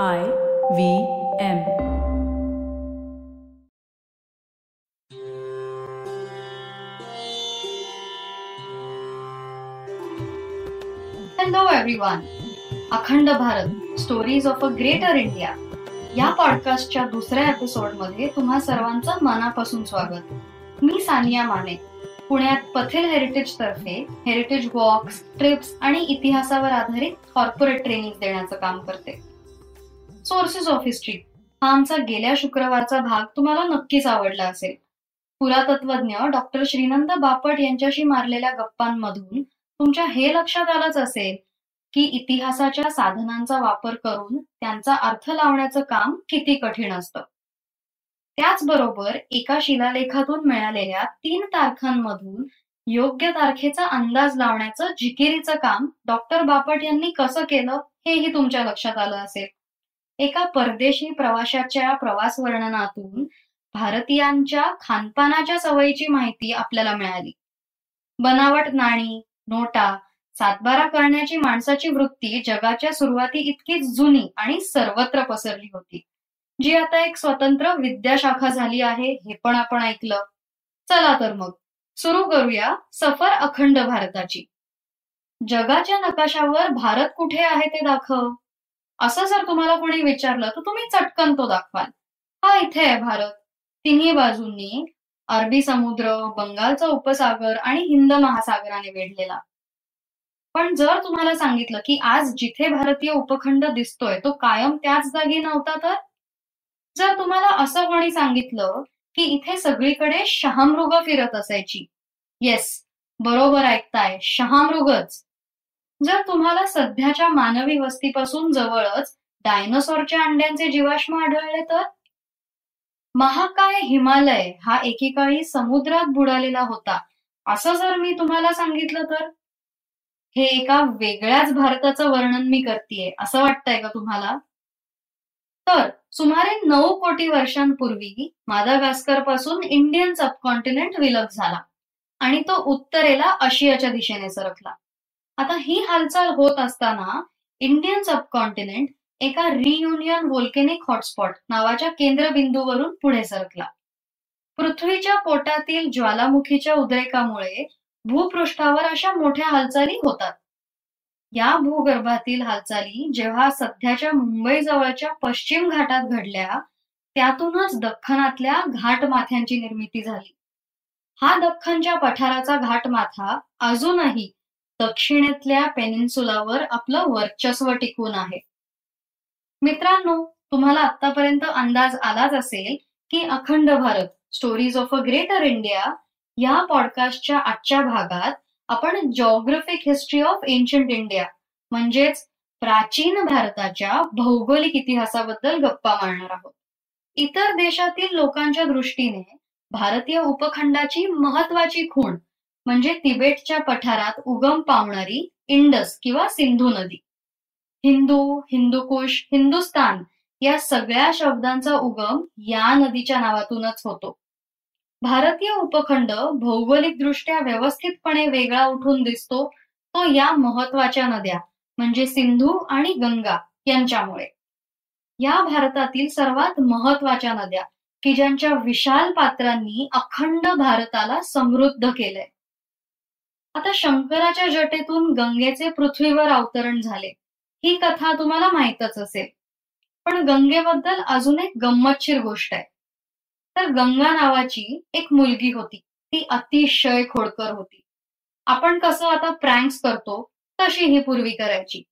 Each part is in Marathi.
I V M. Hello everyone Akhand Bharat stories of a greater India या पॉडकास्टच्या दुसऱ्या एपिसोडमध्ये तुम्हा सर्वांचं मनापासून स्वागत. मी सानिया माने. पुण्यात पथेल हेरिटेज तर्फे हेरिटेज वॉक्स ट्रिप्स आणि इतिहासावर आधारित कॉर्पोरेट ट्रेनिंग देण्याचं काम करते. सोर्सेस ऑफ हिस्ट्री हा आमचा गेल्या शुक्रवारचा भाग तुम्हाला नक्कीच आवडला असेल. पुरातत्वज्ञ डॉक्टर श्रीनंद बापट यांच्याशी मारलेल्या गप्पांमधून तुमच्या हे लक्षात आलंच असेल की इतिहासाच्या साधनांचा वापर करून त्यांचा अर्थ लावण्याचं काम किती कठीण असतं. त्याचबरोबर एका शिलालेखातून मिळालेल्या तीन तारखांमधून योग्य तारखेचा अंदाज लावण्याचं जिकिरीचं काम डॉक्टर बापट यांनी कसं केलं हेही तुमच्या लक्षात आलं असेल. एका परदेशी प्रवाशाच्या प्रवास वर्णनातून भारतीयांच्या खानपानाच्या सवयीची माहिती आपल्याला मिळाली. बनावट नाणी नोटा सातबारा करण्याची माणसाची वृत्ती जगाच्या सुरुवाती इतकीच जुनी आणि सर्वत्र पसरली होती. जी आता एक स्वतंत्र विद्याशाखा झाली आहे हे पण आपण ऐकलं. चला तर मग सुरू करूया सफर अखंड भारताची. जगाच्या नकाशावर भारत कुठे आहे ते दाखव. असं जर तुम्हाला कोणी विचारलं तर तुम्ही चटकन तो दाखवाल. हा इथे आहे भारत. तिन्ही बाजूंनी अरबी समुद्र बंगालचा उपसागर आणि हिंद महासागराने वेढलेला. पण जर तुम्हाला सांगितलं की आज जिथे भारतीय उपखंड दिसतोय तो कायम त्याच जागी नव्हता तर? जर तुम्हाला असं कोणी सांगितलं की इथे सगळीकडे शहामृग फिरत असायची. येस बरोबर ऐकताय शहामृगच. जर तुम्हाला सध्याच्या मानवी वस्तीपासून जवळच डायनोसॉरच्या अंड्यांचे जीवाश्म आढळले तर? महाकाय हिमालय हा एकेकाळी समुद्रात बुडालेला होता. असं जर मी तुम्हाला सांगितलं तर? हे एका वेगळ्याच भारताचं वर्णन मी करतेय असं वाटतंय का तुम्हाला? तर सुमारे नऊ कोटी वर्षांपूर्वी मादागास्करपासून इंडियन सबकॉन्टिनेंट विलग झाला आणि तो उत्तरेला आशियाच्या दिशेने सरकला. आता ही हालचाल होत असताना इंडियन सबकॉन्टिनेंट एका रियुनियन व्होल्केनिक हॉटस्पॉट नावाच्या केंद्रबिंदूवरून पुढे सरकला. पृथ्वीच्या पोटातील ज्वालामुखीच्या उद्रेकामुळे भूपृष्ठावर अशा मोठ्या हालचाली होतात. या भूगर्भातील हालचाली जेव्हा सध्याच्या मुंबई जवळच्या पश्चिम घाटात घडल्या त्यातूनच दख्खनातल्या घाटमाथ्यांची निर्मिती झाली. हा दख्खनच्या पठाराचा घाटमाथा अजूनही दक्षिणेतल्या पेनिन्सुलावर आपलं वर्चस्व टिकून आहे. मित्रांनो तुम्हाला आतापर्यंत अंदाज आलाच असेल की Akhand Bharat stories of a greater India या पॉडकास्टच्या आजच्या भागात आपण geographic history of ancient India म्हणजेच प्राचीन भारताच्या भौगोलिक इतिहासाबद्दल गप्पा मारणार आहोत. इतर देशातील लोकांच्या दृष्टीने भारतीय उपखंडाची महत्वाची खूण म्हणजे तिबेटच्या पठारात उगम पावणारी इंडस किंवा सिंधू नदी. हिंदू हिंदुकुश हिंदुस्तान या सगळ्या शब्दांचा उगम या नदीच्या नावातूनच होतो. भारतीय उपखंड भौगोलिक दृष्ट्या व्यवस्थितपणे वेगळा उठून दिसतो तो या महत्त्वाच्या नद्या म्हणजे सिंधू आणि गंगा यांच्यामुळे. या भारतातील सर्वात महत्त्वाच्या नद्या की ज्यांच्या विशाल पात्रांनी अखंड भारताला समृद्ध केलंय. आता शंकराच्या जटेतून गंगेचे पृथ्वीवर अवतरण झाले. ही कथा तुम्हाला माहीतच असेल. पण गंगेबद्दल अजून एक गंमतशीर गोष्ट आहे. तर गंगा नावाची एक मुलगी होती. ती अतिशय खोडकर होती. आपण कसं आता प्रँक्स करतो तशी ही पूर्वी करायची.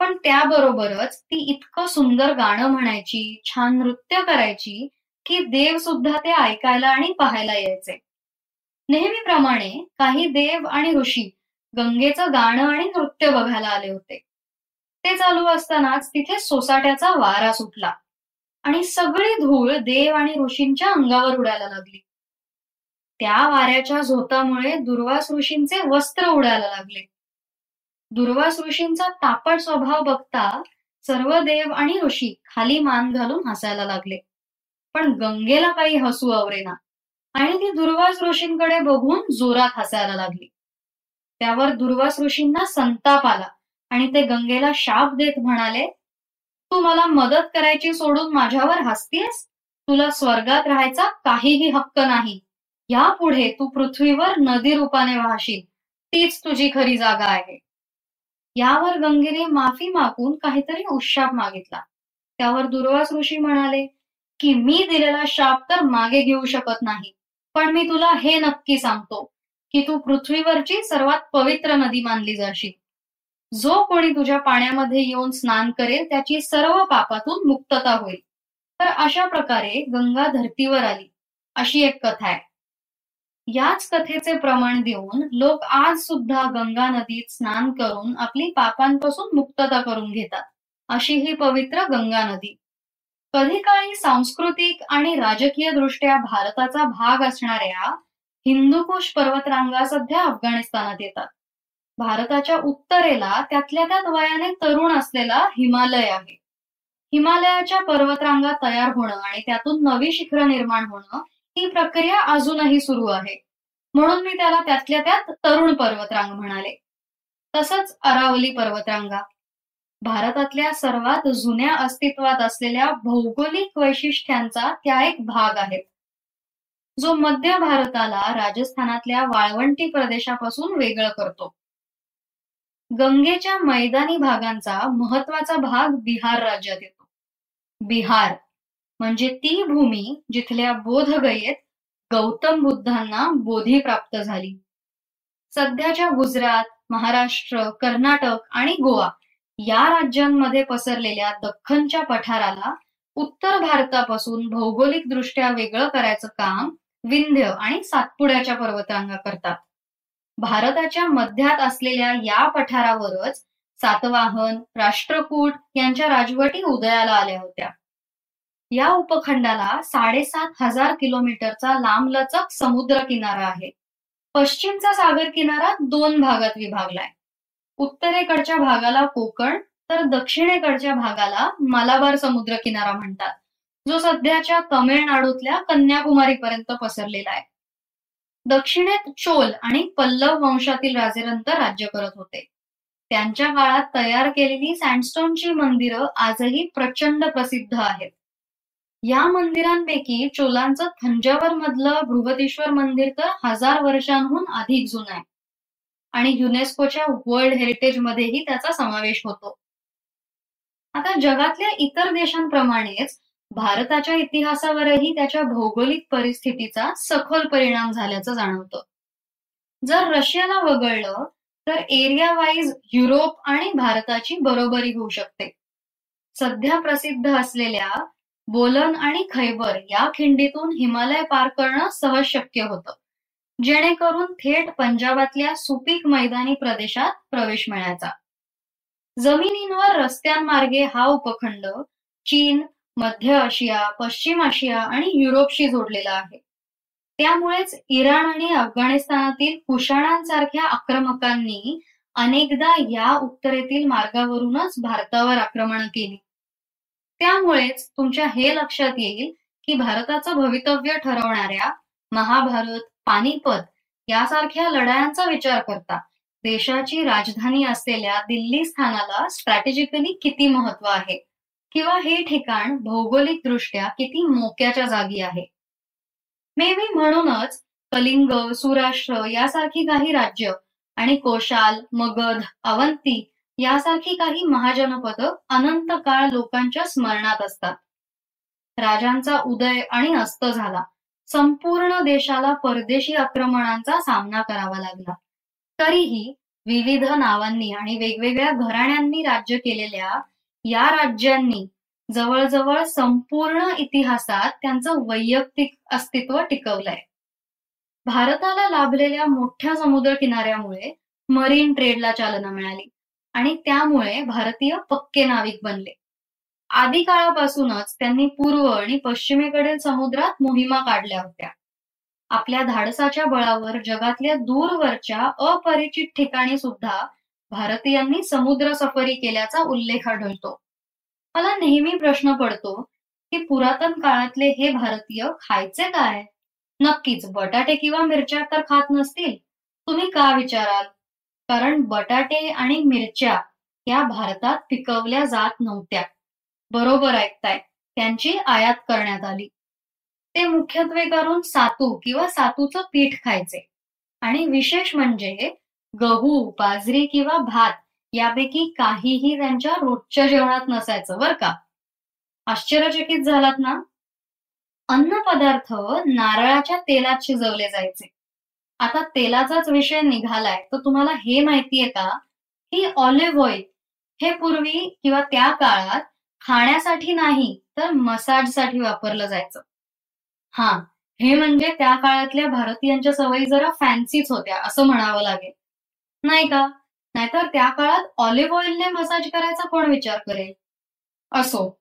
पण त्याबरोबरच ती इतकं सुंदर गाणं म्हणायची छान नृत्य करायची की देव सुद्धा ते ऐकायला आणि पाहायला यायचे. नेहमीप्रमाणे काही देव आणि ऋषी गंगेचं गाणं आणि नृत्य बघायला आले होते. ते चालू असतानाच तिथे सोसाट्याचा वारा सुटला आणि सगळी धूळ देव आणि ऋषींच्या अंगावर उडायला लागली. त्या वाऱ्याच्या झोतामुळे दुर्वास ऋषींचे वस्त्र उडायला लागले. दुर्वास ऋषींचा तापट स्वभाव बघता सर्व देव आणि ऋषी खाली मान घालून हसायला लागले. पण गंगेला काही हसू आवरेना. आणि ती दुर्वास ऋषींकडे बघून जोरात हसायला लागली. त्यावर दुर्वास ऋषींना संताप आला आणि ते गंगेला शाप देत म्हणाले तू मला मदत करायची सोडून माझ्यावर हसतीयस? तुला स्वर्गात राहायचा काहीही हक्क नाही. यापुढे तू पृथ्वीवर नदी रूपाने वाहशील. तीच तुझी खरी जागा आहे. यावर गंगेने माफी मागून काहीतरी उशाप मागितला. त्यावर दुर्वास ऋषी म्हणाले की मी दिलेला शाप तर मागे घेऊ शकत नाही. पण मी तुला हे नक्की सांगतो की तू पृथ्वीवरची सर्वात पवित्र नदी मानली जाशील. जो कोणी तुझ्या पाण्यामध्ये येऊन स्नान करेल त्याची सर्व पापातून मुक्तता होईल. तर अशा प्रकारे गंगा धर्तीवर आली. अशी एक कथा आहे. याच कथेचे प्रमाण देऊन लोक आज सुद्धा गंगा नदीत स्नान करून आपली पापांपासून मुक्तता करून घेतात. अशी ही पवित्र गंगा नदी. कधी काळी सांस्कृतिक आणि राजकीय दृष्ट्या भारताचा भाग असणाऱ्या हिंदुकुश पर्वतरांगा सध्या अफगाणिस्तानात येतात. भारताच्या उत्तरेला त्यातल्या त्यात वयाने तरुण असलेला हिमालय आहे. हिमालयाच्या पर्वतरांगा तयार होणं आणि त्यातून नवी शिखरं निर्माण होणं ही प्रक्रिया अजूनही सुरू आहे. म्हणून मी त्याला त्यातल्या त्यात तरुण पर्वतरांग म्हणाले. तसंच अरावली पर्वतरांगा. भारतातल्या सर्वात जुन्या अस्तित्वात असलेल्या भौगोलिक वैशिष्ट्यांचा त्या एक भाग आहेत जो मध्य भारताला राजस्थानातल्या वाळवंटी प्रदेशापासून वेगळं करतो. गंगेच्या मैदानी भागांचा महत्त्वाचा भाग बिहार राज्यात येतो. बिहार म्हणजे ती भूमी जिथल्या बोधगयेत गौतम बुद्धांना बोधी प्राप्त झाली. सध्याच्या गुजरात महाराष्ट्र कर्नाटक आणि गोवा या राज्यांमध्ये पसरलेल्या दख्खनच्या पठाराला उत्तर भारतापासून भौगोलिक दृष्ट्या वेगळं करायचं काम विंध्य आणि सातपुड्याच्या पर्वतरांगा करतात भारताच्या मध्यात असलेल्या या पठारावरच सातवाहन राष्ट्रकूट यांच्या राजवटी उदयाला आल्या होत्या. या उपखंडाला साडेसात हजार किलोमीटरचा लांबलचक समुद्र किनारा आहे. पश्चिमचा सागर किनारा दोन भागात विभागलाय. उत्तरेकडच्या भागाला कोकण तर दक्षिणेकडच्या भागाला मालाबार समुद्र किनारा म्हणतात. जो सध्याच्या तमिळनाडूतल्या कन्याकुमारी पर्यंत पसरलेला आहे. दक्षिणेत चोल आणि पल्लव वंशातील राजेरंत राज्य करत होते. त्यांच्या काळात तयार केलेली सँडस्टोनची मंदिरं आजही प्रचंड प्रसिद्ध आहेत. या मंदिरांपैकी चोलांचं थंजावर मधलं बृहदेश्वर मंदिर तर हजार वर्षांहून अधिक जुनं आहे. आणि युनेस्कोच्या वर्ल्ड हेरिटेज मध्येही त्याचा समावेश होतो. आता जगातल्या इतर देशांप्रमाणेच भारताच्या इतिहासावरही त्याच्या भौगोलिक परिस्थितीचा सखोल परिणाम झाल्याचं जाणवतं. जर रशियाला वगळलं तर एरिया वाईज युरोप आणि भारताची बरोबरी होऊ शकते. सध्या प्रसिद्ध असलेल्या बोलन आणि खैबर या खिंडीतून हिमालय पार करणं सहज शक्य होतं. जेणेकरून थेट पंजाबातल्या सुपीक मैदानी प्रदेशात प्रवेश मिळायचा. जमिनींवर रस्त्यांमार्गे हा उपखंड चीन मध्य आशिया पश्चिम आशिया आणि युरोपशी जोडलेला आहे. त्यामुळेच इराण आणि अफगाणिस्तानातील कुशाणांसारख्या आक्रमकांनी अनेकदा या उत्तरेतील मार्गावरूनच भारतावर आक्रमण केली. त्यामुळेच तुमच्या हे लक्षात येईल की भारताचं भवितव्य ठरवणाऱ्या महाभारत पानिपत यासारख्या लढायांचा विचार करता देशाची राजधानी असलेल्या दिल्ली स्थानाला स्ट्रॅटेजिकली किती महत्त्व आहे? किंवा हे ठिकाण भौगोलिक दृष्ट्या किती मोक्याच्या जागी आहे? मे बी म्हणूनच कलिंग सुराष्ट्र यासारखी काही राज्य आणि कोशाल मगध अवंती यासारखी काही महाजनपद अनंत काळ लोकांच्या स्मरणात असतात. राजांचा उदय आणि अस्त झाला. संपूर्ण देशाला परदेशी आक्रमणांचा सामना करावा लागला. तरीही विविध नावांनी आणि वेगवेगळ्या घराण्यांनी राज्य केलेल्या या राज्यांनी जवळजवळ संपूर्ण इतिहासात त्यांचं वैयक्तिक अस्तित्व टिकवलंय. भारताला लाभलेल्या मोठ्या समुद्र किनाऱ्यामुळे मरीन ट्रेडला चालना मिळाली आणि त्यामुळे भारतीय पक्के नाविक बनले. आदी काळापासूनच त्यांनी पूर्व आणि पश्चिमेकडील समुद्रात मोहिमा काढल्या होत्या. आपल्या धाडसाच्या बळावर जगातल्या दूरवरच्या अपरिचित ठिकाणी सुद्धा भारतीयांनी समुद्र सफरी केल्याचा उल्लेख आढळतो. मला नेहमी प्रश्न पडतो की पुरातन काळातले हे भारतीय खायचे काय? नक्कीच बटाटे किंवा मिरच्या तर खात नसतील. तुम्ही का विचाराल? कारण बटाटे आणि मिरच्या या भारतात पिकवल्या जात नव्हत्या. बरोबर ऐकताय. त्यांची आयात करण्यात आली. ते मुख्यत्वे करून सातू किंवा सातूचं पीठ खायचे. आणि विशेष म्हणजे गहू बाजरी किंवा भात यापैकी काहीही त्यांच्या रोजच्या जेवणात नसायचं बर का. आश्चर्यचकित झालात ना? अन्न पदार्थ नारळाच्या तेलात शिजवले जायचे. आता तेलाचाच विषय निघालाय तर तुम्हाला हे माहितीये का? की ऑलिव्ह ऑइल हे पूर्वी किंवा त्या काळात खाण्यासाठी नाही तर मसाजसाठी वापरलं जायचं. हा हे म्हणजे त्या काळातल्या भारतीयांच्या सवयी जरा फॅन्सीच होत्या असं म्हणावं लागेल. नाही का? नाहीतर त्या काळात ऑलिव्ह ऑइलने मसाज करायचा कोण विचार करेल? असो.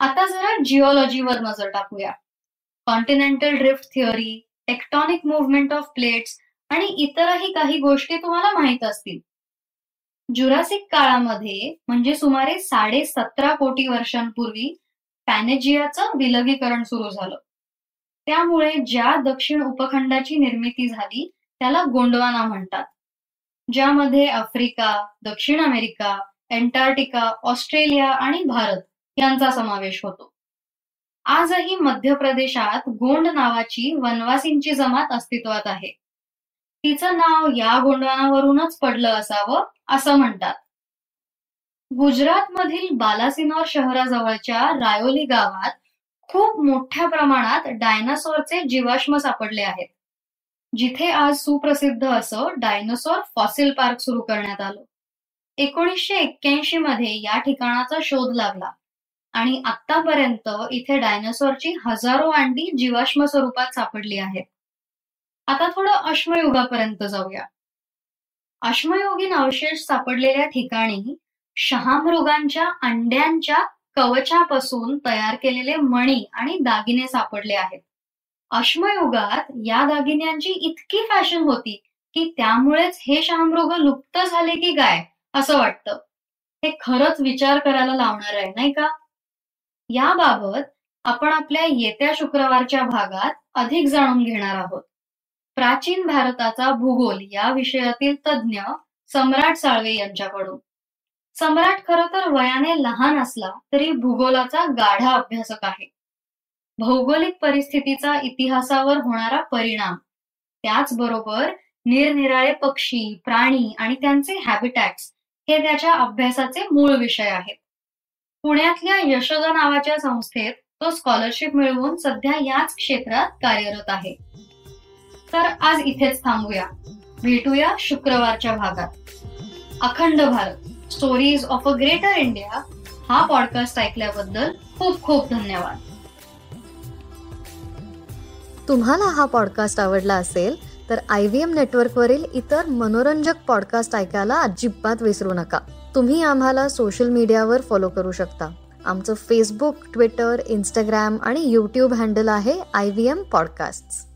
आता जरा जिओलॉजीवर नजर टाकूया. Continental drift theory tectonic movement of plates आणि इतरही काही गोष्टी तुम्हाला माहीत असतील. जुरासिक काळामध्ये म्हणजे सुमारे साडे सतरा कोटी वर्षांपूर्वी पॅनेजियाचं विलगीकरण सुरू झालं. त्यामुळे ज्या दक्षिण उपखंडाची निर्मिती झाली त्याला गोंडवाना म्हणतात. ज्यामध्ये आफ्रिका दक्षिण अमेरिका एंटार्क्टिका ऑस्ट्रेलिया आणि भारत यांचा समावेश होतो. आजही मध्य प्रदेशात गोंड नावाची वनवासींची जमात अस्तित्वात आहे. तिचं नाव या गोंडवानावरूनच पडलं असावं असं म्हणतात. गुजरातमधील बालासिनोर शहराजवळच्या रायोली गावात खूप मोठ्या प्रमाणात डायनासॉरचे जीवाश्म सापडले आहेत. जिथे आज सुप्रसिद्ध असं डायनोसॉर फॉसिल पार्क सुरू करण्यात आलं. एकोणीसशे एक्क्याऐंशी मध्ये या ठिकाणाचा शोध लागला आणि आतापर्यंत इथे डायनासोरची हजारो अंडी जीवाश्म स्वरूपात सापडली आहेत. आता थोडं अश्मयुगापर्यंत जाऊया. अश्मयुगीन अवशेष सापडलेल्या ठिकाणी शहामृगांच्या अंड्यांच्या कवचापासून तयार केलेले मणी आणि दागिने सापडले आहेत. अश्मयुगात या दागिन्यांची इतकी फॅशन होती की त्यामुळेच हे शहामृग लुप्त झाले की काय असं वाटतं. हे खरंच विचार करायला लावणार आहे नाही का? याबाबत आपण आपल्या येत्या शुक्रवारच्या भागात अधिक जाणून घेणार आहोत. प्राचीन भारताचा भूगोल या विषयातील तज्ज्ञ सम्राट साळवे यांच्याकडून. सम्राट खर तर वयाने लहान असला तरी भूगोलाचा गाढा अभ्यासक आहे. भौगोलिक परिस्थितीचा इतिहासावर होणारा परिणाम त्याचबरोबर निरनिराळे पक्षी प्राणी आणि त्यांचे हॅबिटॅट्स हे त्याच्या अभ्यासाचे मूळ विषय आहेत. पुण्यातल्या यशोदा नावाच्या संस्थेत तो स्कॉलरशिप मिळवून सध्या याच क्षेत्रात कार्यरत आहे. तर आज इथेच थांबूया. भेटूया शुक्रवारच्या भागात. Akhand Bharat stories of a greater India हा पॉडकास्ट ऐकल्याबद्दल खूप खूप धन्यवाद. तुम्हाला हा पॉडकास्ट आवडला असेल तर आय व्ही एम नेटवर्कवरील इतर मनोरंजक पॉडकास्ट ऐकायला अजिबात विसरू नका. तुम्ही आम्हाला सोशल मीडियावर फॉलो करू शकता. आमचं फेसबुक ट्विटर इंस्टाग्राम आणि यूट्यूब हँडल आहे आय व्ही एम पॉडकास्ट